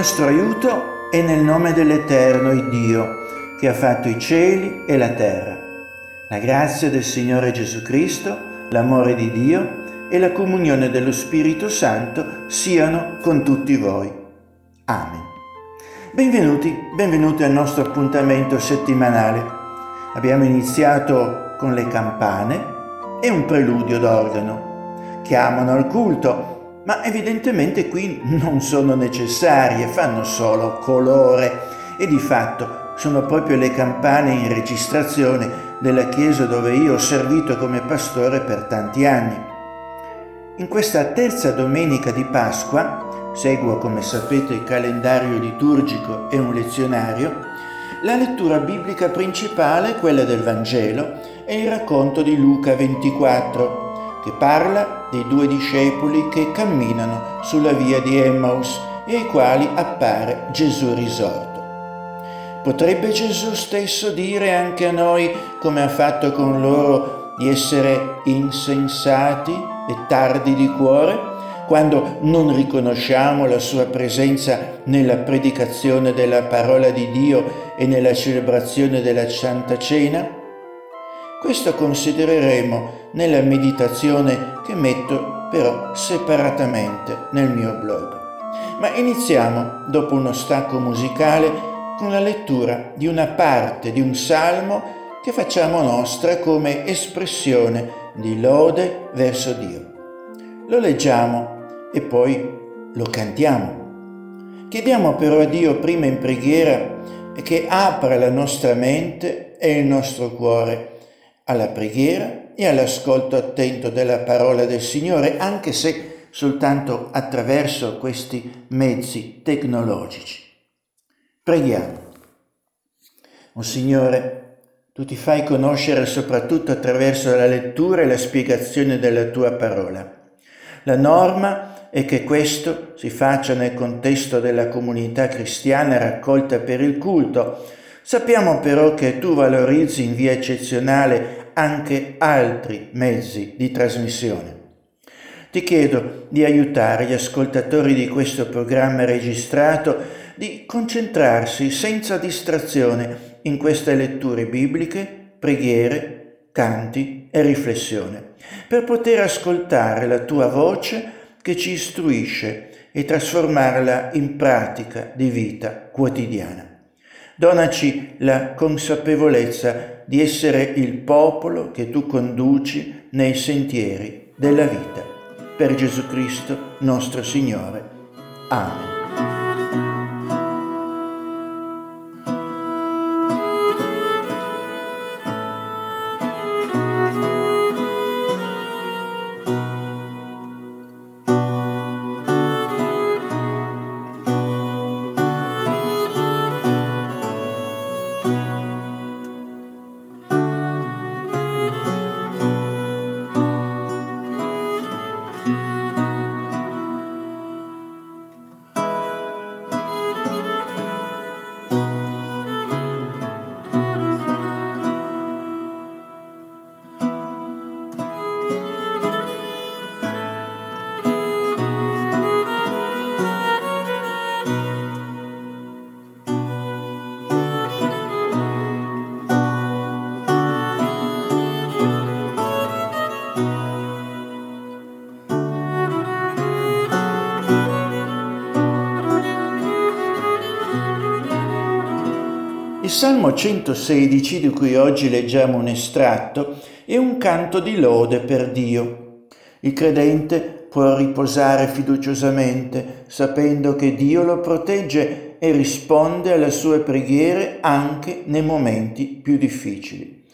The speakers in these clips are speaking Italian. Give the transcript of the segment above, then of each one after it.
nostro aiuto è nel nome dell'Eterno Dio, che ha fatto i cieli e la terra. La grazia del Signore Gesù Cristo, l'amore di Dio e la comunione dello Spirito Santo siano con tutti voi. Amen. Benvenuti, benvenuti al nostro appuntamento settimanale. Abbiamo iniziato con le campane e un preludio d'organo. Chiamano al culto ma evidentemente qui non sono necessarie, fanno solo colore e di fatto sono proprio le campane in registrazione della chiesa dove io ho servito come pastore per tanti anni. In questa terza domenica di Pasqua, seguo come sapete il calendario liturgico e un lezionario, la lettura biblica principale, quella del Vangelo, è il racconto di Luca 24 che parla dei due discepoli che camminano sulla via di Emmaus e ai quali appare Gesù risorto. Potrebbe Gesù stesso dire anche a noi, come ha fatto con loro, di essere insensati e tardi di cuore, quando non riconosciamo la sua presenza nella predicazione della parola di Dio e nella celebrazione della Santa Cena? Questo considereremo nella meditazione che metto però separatamente nel mio blog. Ma iniziamo, dopo uno stacco musicale, con la lettura di una parte di un salmo che facciamo nostra come espressione di lode verso Dio. Lo leggiamo e poi lo cantiamo. Chiediamo però a Dio prima in preghiera che apra la nostra mente e il nostro cuore alla preghiera e all'ascolto attento della parola del Signore, anche se soltanto attraverso questi mezzi tecnologici. Preghiamo. O Signore, tu ti fai conoscere soprattutto attraverso la lettura e la spiegazione della tua parola. La norma è che questo si faccia nel contesto della comunità cristiana raccolta per il culto. Sappiamo però che tu valorizzi in via eccezionale anche altri mezzi di trasmissione. Ti chiedo di aiutare gli ascoltatori di questo programma registrato di concentrarsi senza distrazione in queste letture bibliche, preghiere, canti e riflessione, per poter ascoltare la tua voce che ci istruisce e trasformarla in pratica di vita quotidiana. Donaci la consapevolezza di essere il popolo che tu conduci nei sentieri della vita. Per Gesù Cristo nostro Signore. Amen. Salmo 116, di cui oggi leggiamo un estratto, è un canto di lode per Dio. Il credente può riposare fiduciosamente, sapendo che Dio lo protegge e risponde alle sue preghiere anche nei momenti più difficili.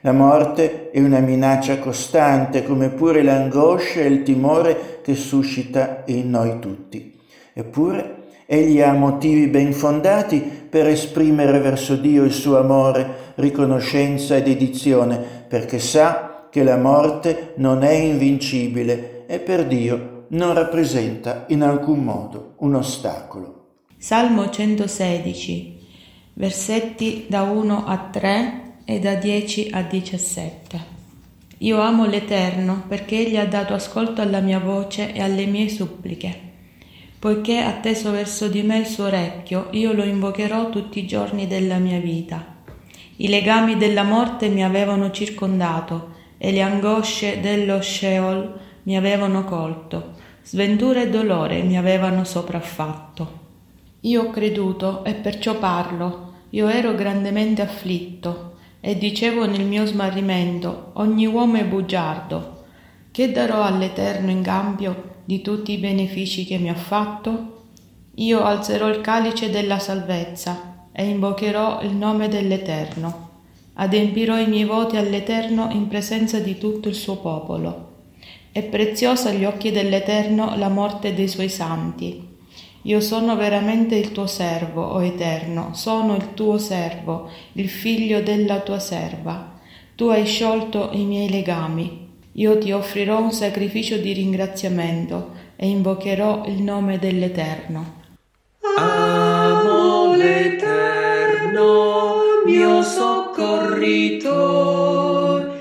La morte è una minaccia costante, come pure l'angoscia e il timore che suscita in noi tutti. Eppure Egli ha motivi ben fondati per esprimere verso Dio il suo amore, riconoscenza e dedizione, perché sa che la morte non è invincibile e per Dio non rappresenta in alcun modo un ostacolo. Salmo 116, versetti da 1 a 3 e da 10 a 17. Io amo l'Eterno perché Egli ha dato ascolto alla mia voce e alle mie suppliche. Poiché ha teso verso di me il suo orecchio, io lo invocherò tutti i giorni della mia vita. I legami della morte mi avevano circondato e le angosce dello Sheol mi avevano colto. Sventura e dolore mi avevano sopraffatto. Io ho creduto e perciò parlo. Io ero grandemente afflitto e dicevo nel mio smarrimento, ogni uomo è bugiardo. Che darò all'Eterno in cambio di tutti i benefici che mi ha fatto? Io alzerò il calice della salvezza e invocherò il nome dell'Eterno. Adempirò i miei voti all'Eterno in presenza di tutto il suo popolo. È preziosa agli occhi dell'Eterno la morte dei suoi santi io sono veramente il tuo servo, o Eterno, sono il tuo servo, il figlio della tua serva. Tu hai sciolto i miei legami. Io ti offrirò un sacrificio di ringraziamento e invocherò il nome dell'Eterno. Amo l'Eterno, mio soccorritor,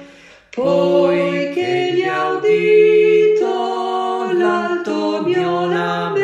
poiché gli ha udito l'alto mio lamento.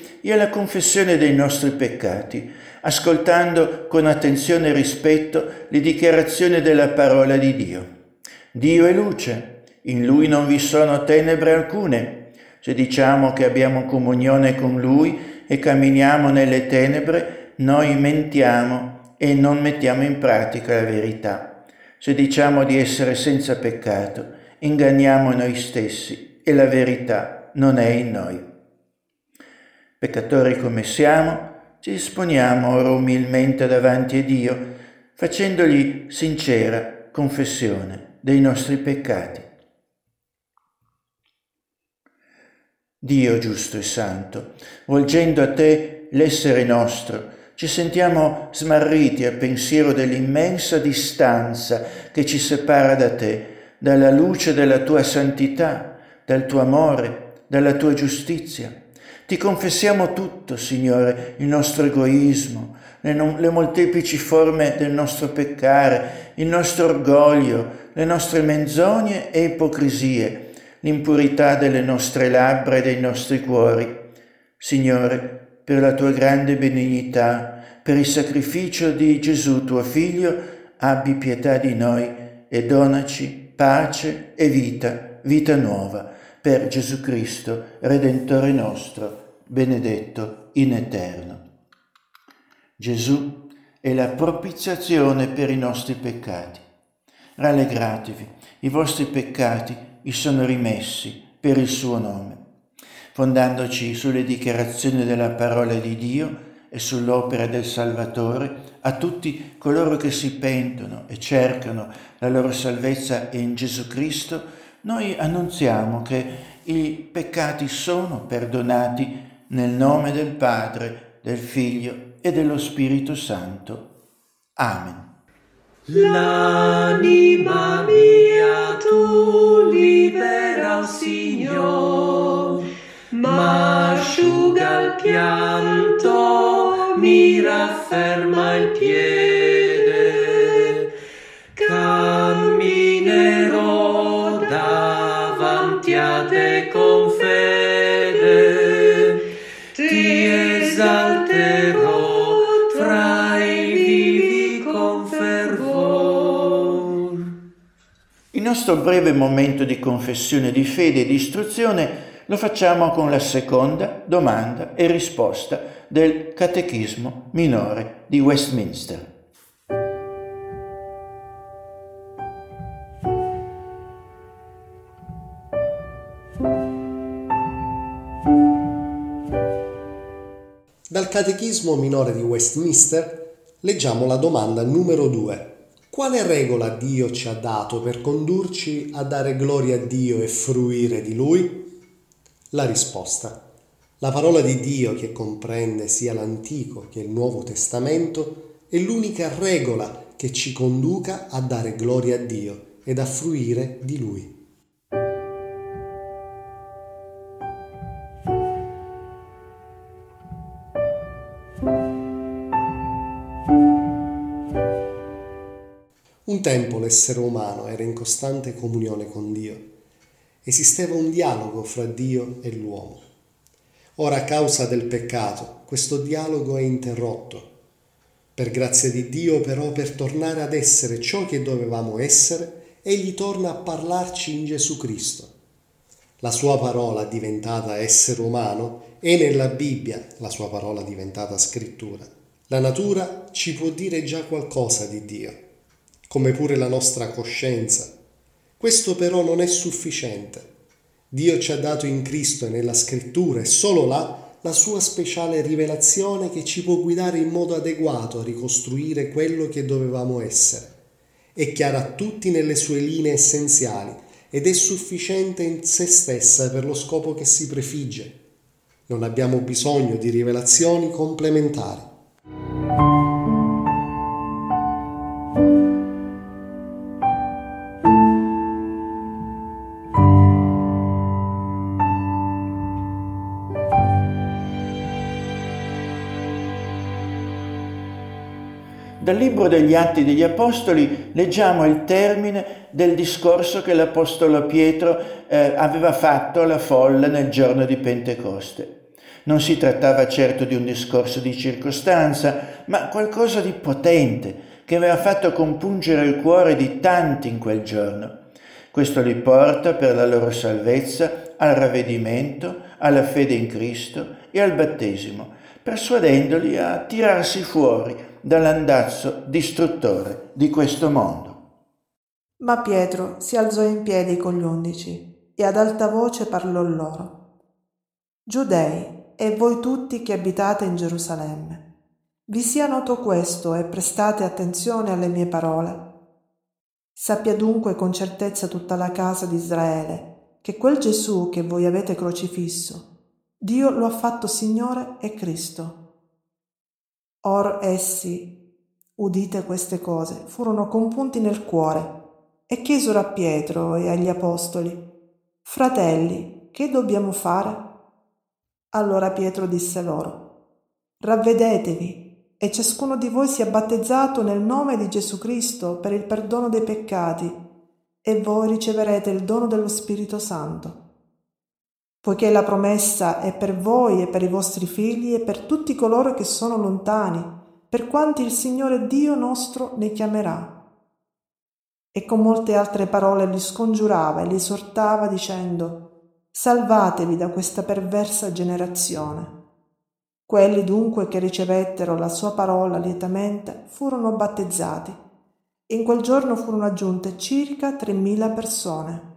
e alla confessione dei nostri peccati, ascoltando con attenzione e rispetto le dichiarazioni della parola di Dio. Dio è luce, in Lui non vi sono tenebre alcune. Se diciamo che abbiamo comunione con Lui e camminiamo nelle tenebre, noi mentiamo e non mettiamo in pratica la verità. Se diciamo di essere senza peccato, inganniamo noi stessi e la verità non è in noi. Peccatori come siamo, ci esponiamo ora umilmente davanti a Dio, facendogli sincera confessione dei nostri peccati. Dio giusto e santo, volgendo a te l'essere nostro, ci sentiamo smarriti al pensiero dell'immensa distanza che ci separa da te, dalla luce della tua santità dal tuo amore, dalla tua giustizia. Ti confessiamo tutto, Signore, il nostro egoismo, le, non, le molteplici forme del nostro peccare, il nostro orgoglio, le nostre menzogne e ipocrisie, l'impurità delle nostre labbra e dei nostri cuori. Signore, per la tua grande benignità, per il sacrificio di Gesù tuo Figlio, abbi pietà di noi e donaci pace e vita, vita nuova per Gesù Cristo, Redentore nostro, benedetto in eterno. Gesù è la propiziazione per i nostri peccati. Rallegratevi, i vostri peccati vi sono rimessi per il suo nome. Fondandoci sulle dichiarazioni della parola di Dio e sull'opera del Salvatore, a tutti coloro che si pentono e cercano la loro salvezza in Gesù Cristo, noi annunziamo che i peccati sono perdonati nel nome del Padre, del Figlio e dello Spirito Santo. Amen. L'anima mia tu libera, Signore, ma asciuga il pianto, mi rafferma il piede. nostro breve momento di confessione di fede e di istruzione lo facciamo con la seconda domanda e risposta del Catechismo minore di Westminster. Dal Catechismo minore di Westminster leggiamo la domanda numero 2 quale regola Dio ci ha dato per condurci a dare gloria a Dio e fruire di Lui? La risposta. La parola di Dio, che comprende sia l'Antico che il Nuovo Testamento, è l'unica regola che ci conduca a dare gloria a Dio ed a fruire di Lui. Tempo l'essere umano era in costante comunione con Dio. Esisteva un dialogo fra Dio e l'uomo. Ora a causa del peccato questo dialogo è interrotto. Per grazia di Dio però per tornare ad essere ciò che dovevamo essere, Egli torna a parlarci in Gesù Cristo. La sua parola diventata essere umano è nella Bibbia, la sua parola diventata scrittura. La natura ci può dire già qualcosa di Dio come pure la nostra coscienza. Questo però non è sufficiente. Dio ci ha dato in Cristo e nella scrittura e solo là la sua speciale rivelazione che ci può guidare in modo adeguato a ricostruire quello che dovevamo essere. È chiara a tutti nelle sue linee essenziali ed è sufficiente in se stessa per lo scopo che si prefigge. Non abbiamo bisogno di rivelazioni complementari. Libro degli Atti degli Apostoli leggiamo il termine del discorso che l'Apostolo Pietro eh, aveva fatto alla folla nel giorno di Pentecoste. Non si trattava certo di un discorso di circostanza, ma qualcosa di potente che aveva fatto compungere il cuore di tanti in quel giorno. Questo li porta per la loro salvezza al ravvedimento, alla fede in Cristo e al battesimo, persuadendoli a tirarsi fuori dall'andazzo distruttore di questo mondo. Ma Pietro si alzò in piedi con gli undici e ad alta voce parlò loro. Giudei e voi tutti che abitate in Gerusalemme, vi sia noto questo e prestate attenzione alle mie parole. Sappia dunque con certezza tutta la casa di Israele che quel Gesù che voi avete crocifisso, Dio lo ha fatto Signore e Cristo. Or essi, udite queste cose, furono compunti nel cuore e chiesero a Pietro e agli apostoli, Fratelli, che dobbiamo fare? Allora Pietro disse loro, Ravvedetevi e ciascuno di voi sia battezzato nel nome di Gesù Cristo per il perdono dei peccati e voi riceverete il dono dello Spirito Santo poiché la promessa è per voi e per i vostri figli e per tutti coloro che sono lontani, per quanti il Signore Dio nostro ne chiamerà. E con molte altre parole li scongiurava e li esortava dicendo, Salvatevi da questa perversa generazione. Quelli dunque che ricevettero la sua parola lietamente furono battezzati. In quel giorno furono aggiunte circa 3.000 persone.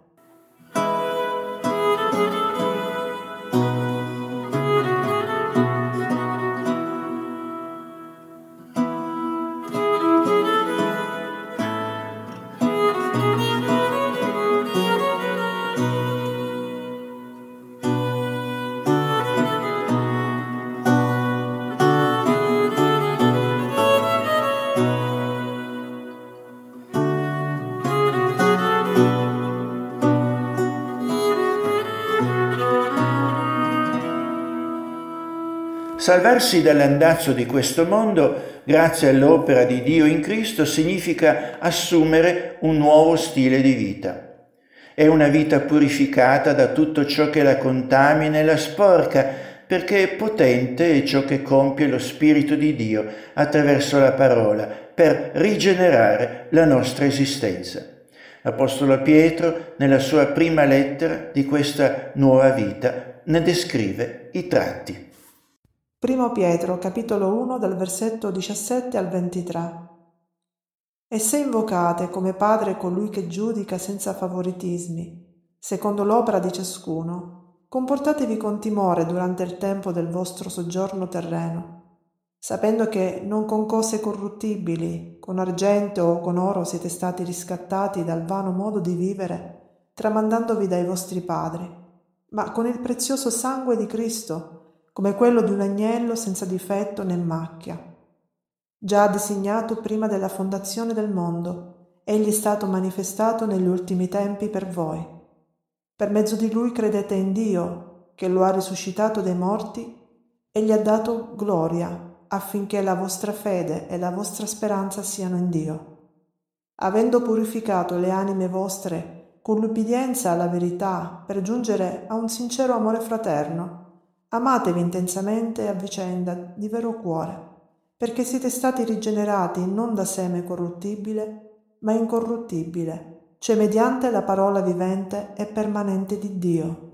Salvarsi dall'andazzo di questo mondo, grazie all'opera di Dio in Cristo, significa assumere un nuovo stile di vita. È una vita purificata da tutto ciò che la contamina e la sporca, perché è potente ciò che compie lo Spirito di Dio attraverso la parola per rigenerare la nostra esistenza. L'Apostolo Pietro, nella sua prima lettera di questa nuova vita, ne descrive i tratti. Primo Pietro, capitolo 1, dal versetto 17 al 23. E se invocate come Padre colui che giudica senza favoritismi, secondo l'opera di ciascuno, comportatevi con timore durante il tempo del vostro soggiorno terreno, sapendo che non con cose corruttibili, con argento o con oro siete stati riscattati dal vano modo di vivere, tramandandovi dai vostri padri, ma con il prezioso sangue di Cristo, come quello di un agnello senza difetto né macchia, già designato prima della fondazione del mondo, egli è stato manifestato negli ultimi tempi per voi. Per mezzo di lui credete in Dio, che lo ha risuscitato dai morti e gli ha dato gloria affinché la vostra fede e la vostra speranza siano in Dio. Avendo purificato le anime vostre con l'ubbidienza alla verità per giungere a un sincero amore fraterno, amatevi intensamente a vicenda di vero cuore, perché siete stati rigenerati non da seme corruttibile, ma incorruttibile, cioè mediante la parola vivente e permanente di Dio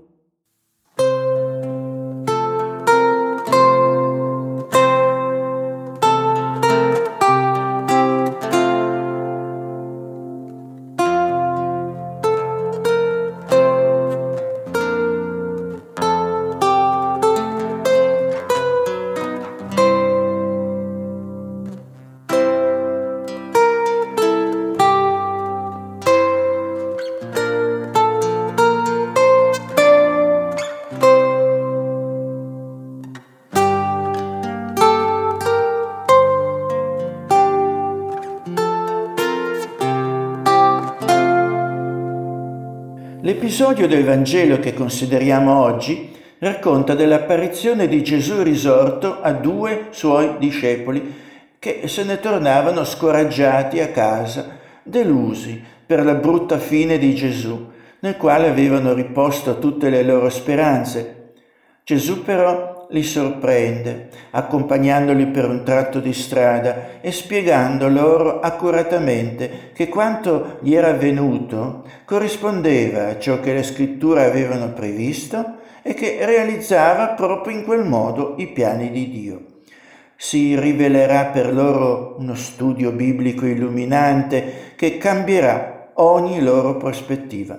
L'episodio del Vangelo che consideriamo oggi racconta dell'apparizione di Gesù risorto a due suoi discepoli che se ne tornavano scoraggiati a casa, delusi per la brutta fine di Gesù, nel quale avevano riposto tutte le loro speranze. Gesù però li sorprende, accompagnandoli per un tratto di strada e spiegando loro accuratamente che quanto gli era avvenuto corrispondeva a ciò che le scritture avevano previsto e che realizzava proprio in quel modo i piani di Dio. Si rivelerà per loro uno studio biblico illuminante che cambierà ogni loro prospettiva.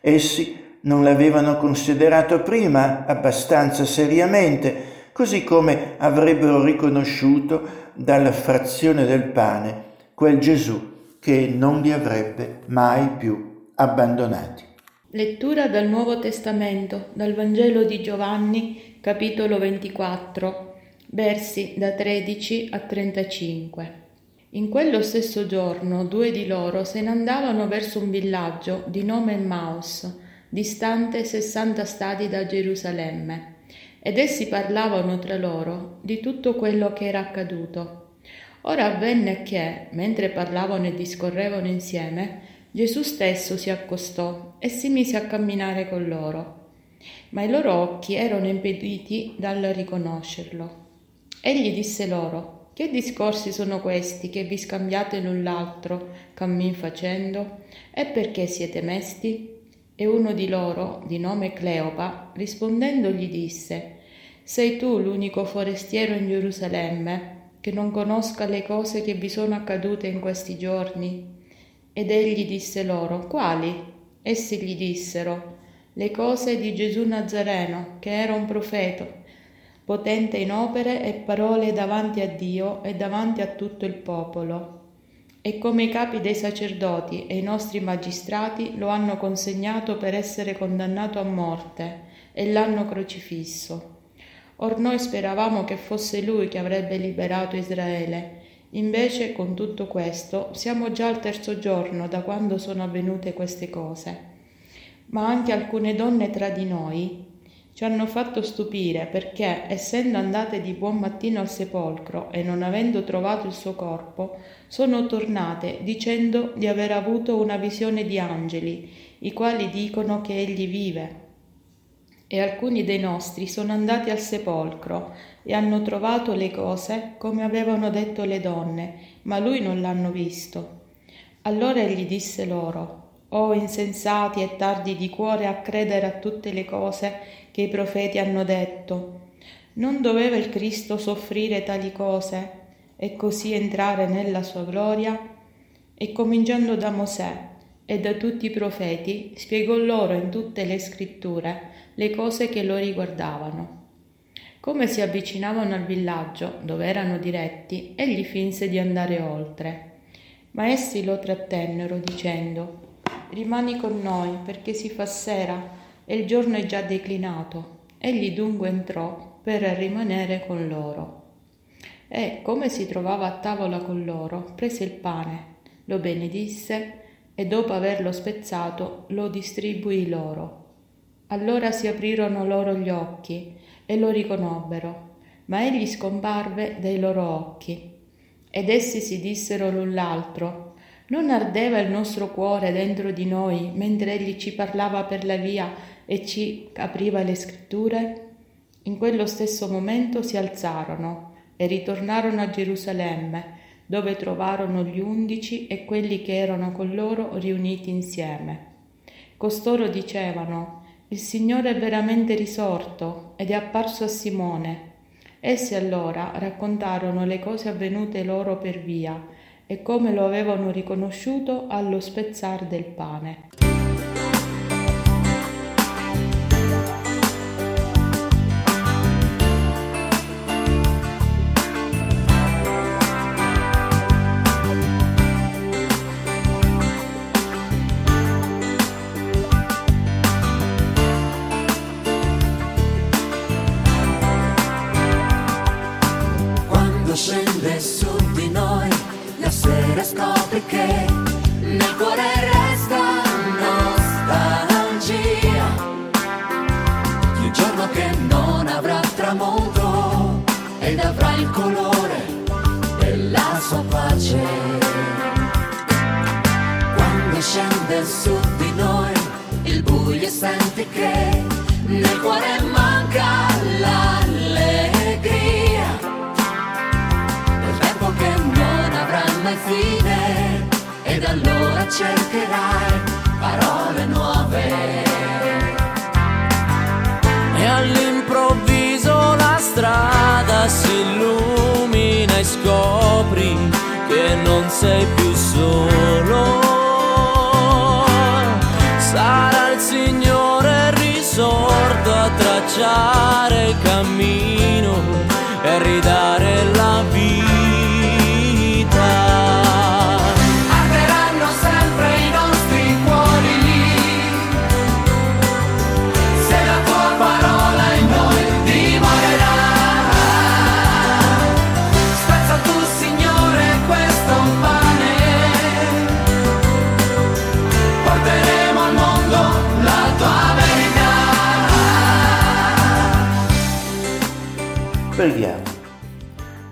Essi non l'avevano considerato prima abbastanza seriamente, così come avrebbero riconosciuto dalla frazione del pane quel Gesù che non li avrebbe mai più abbandonati. Lettura dal Nuovo Testamento, dal Vangelo di Giovanni, capitolo 24, versi da 13 a 35. In quello stesso giorno due di loro se ne andavano verso un villaggio di nome Maus, distante sessanta stadi da Gerusalemme, ed essi parlavano tra loro di tutto quello che era accaduto. Ora avvenne che, mentre parlavano e discorrevano insieme, Gesù stesso si accostò e si mise a camminare con loro, ma i loro occhi erano impediti dal riconoscerlo. Egli disse loro, che discorsi sono questi che vi scambiate l'un l'altro, cammin facendo? E perché siete mesti? E uno di loro, di nome Cleopa, rispondendo gli disse, Sei tu l'unico forestiero in Gerusalemme che non conosca le cose che vi sono accadute in questi giorni? Ed egli disse loro, Quali? Essi gli dissero, Le cose di Gesù Nazareno, che era un profeta, potente in opere e parole davanti a Dio e davanti a tutto il popolo e come i capi dei sacerdoti e i nostri magistrati lo hanno consegnato per essere condannato a morte e l'hanno crocifisso. Or noi speravamo che fosse lui che avrebbe liberato Israele. Invece, con tutto questo, siamo già al terzo giorno da quando sono avvenute queste cose. Ma anche alcune donne tra di noi ci hanno fatto stupire perché, essendo andate di buon mattino al sepolcro e non avendo trovato il suo corpo, sono tornate dicendo di aver avuto una visione di angeli, i quali dicono che egli vive. E alcuni dei nostri sono andati al sepolcro e hanno trovato le cose come avevano detto le donne, ma lui non l'hanno visto. Allora egli disse loro, O insensati e tardi di cuore a credere a tutte le cose che i profeti hanno detto. Non doveva il Cristo soffrire tali cose e così entrare nella sua gloria? E cominciando da Mosè e da tutti i profeti, spiegò loro in tutte le scritture le cose che lo riguardavano. Come si avvicinavano al villaggio, dove erano diretti, egli finse di andare oltre. Ma essi lo trattennero dicendo, Rimani con noi, perché si fa sera e il giorno è già declinato. Egli dunque entrò per rimanere con loro. E, come si trovava a tavola con loro, prese il pane, lo benedisse e dopo averlo spezzato lo distribuì loro. Allora si aprirono loro gli occhi e lo riconobbero, ma egli scomparve dai loro occhi. Ed essi si dissero l'un l'altro, non ardeva il nostro cuore dentro di noi mentre egli ci parlava per la via e ci apriva le scritture? In quello stesso momento si alzarono e ritornarono a Gerusalemme, dove trovarono gli undici e quelli che erano con loro riuniti insieme. Costoro dicevano, il Signore è veramente risorto ed è apparso a Simone. Essi allora raccontarono le cose avvenute loro per via e come lo avevano riconosciuto allo spezzar del pane. Scende su di noi il buio senti che nel cuore manca l'allegria il tempo che non avrà mai fine ed allora cercherai parole nuove E all'improvviso la strada si illumina e scopri che non sei più solo. Tracciare il Preghiamo.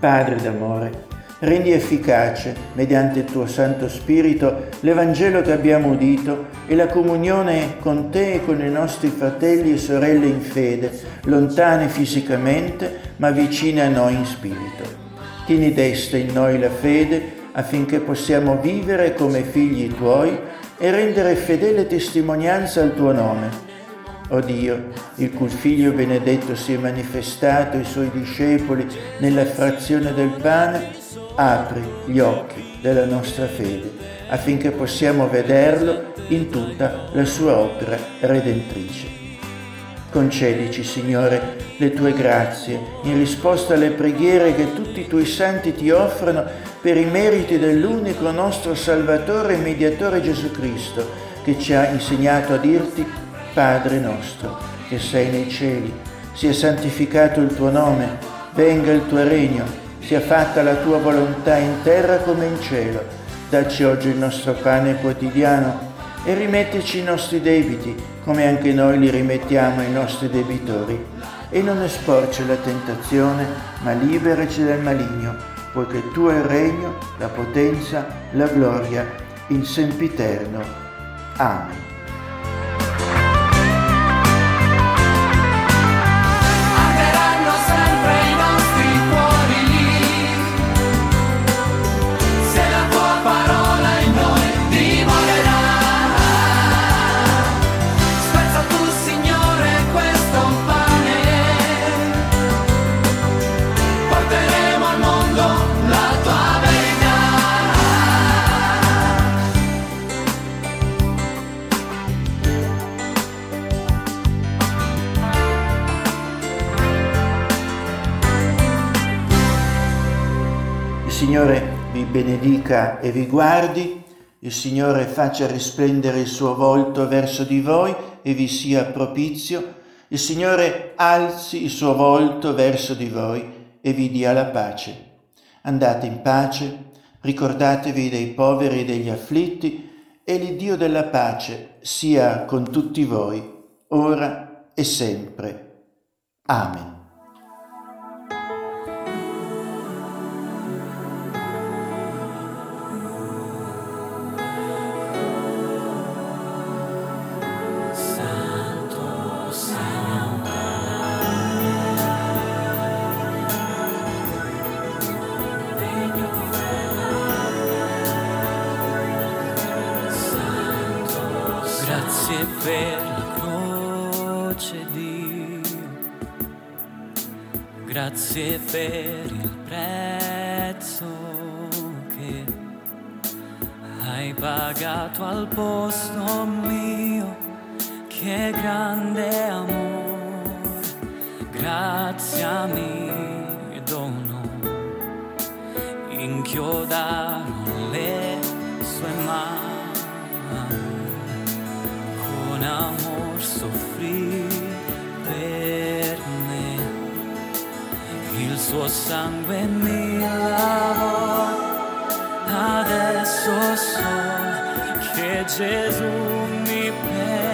Padre d'amore, rendi efficace, mediante il tuo Santo Spirito, l'Evangelo che abbiamo udito e la comunione con te e con i nostri fratelli e sorelle in fede, lontane fisicamente, ma vicine a noi in spirito. Tieni desta in noi la fede affinché possiamo vivere come figli tuoi e rendere fedele testimonianza al tuo nome. O Dio, il cui Figlio benedetto si è manifestato ai suoi discepoli nella frazione del pane, apri gli occhi della nostra fede affinché possiamo vederlo in tutta la sua opera redentrice. Concedici, Signore, le tue grazie in risposta alle preghiere che tutti i tuoi santi ti offrono per i meriti dell'unico nostro Salvatore e Mediatore Gesù Cristo, che ci ha insegnato a dirti Padre nostro, che sei nei cieli, sia santificato il tuo nome, venga il tuo regno, sia fatta la tua volontà in terra come in cielo. Dacci oggi il nostro pane quotidiano e rimettici i nostri debiti, come anche noi li rimettiamo ai nostri debitori. E non esporci la tentazione, ma liberaci dal maligno, poiché tuo è il regno, la potenza, la gloria, in sempiterno. Amen. Benedica e vi guardi, il Signore faccia risplendere il suo volto verso di voi e vi sia propizio, il Signore alzi il suo volto verso di voi e vi dia la pace. Andate in pace, ricordatevi dei poveri e degli afflitti, e l'Iddio della pace sia con tutti voi, ora e sempre. Amen. Grazie per il prezzo che hai pagato al posto Gesù mi perdonò.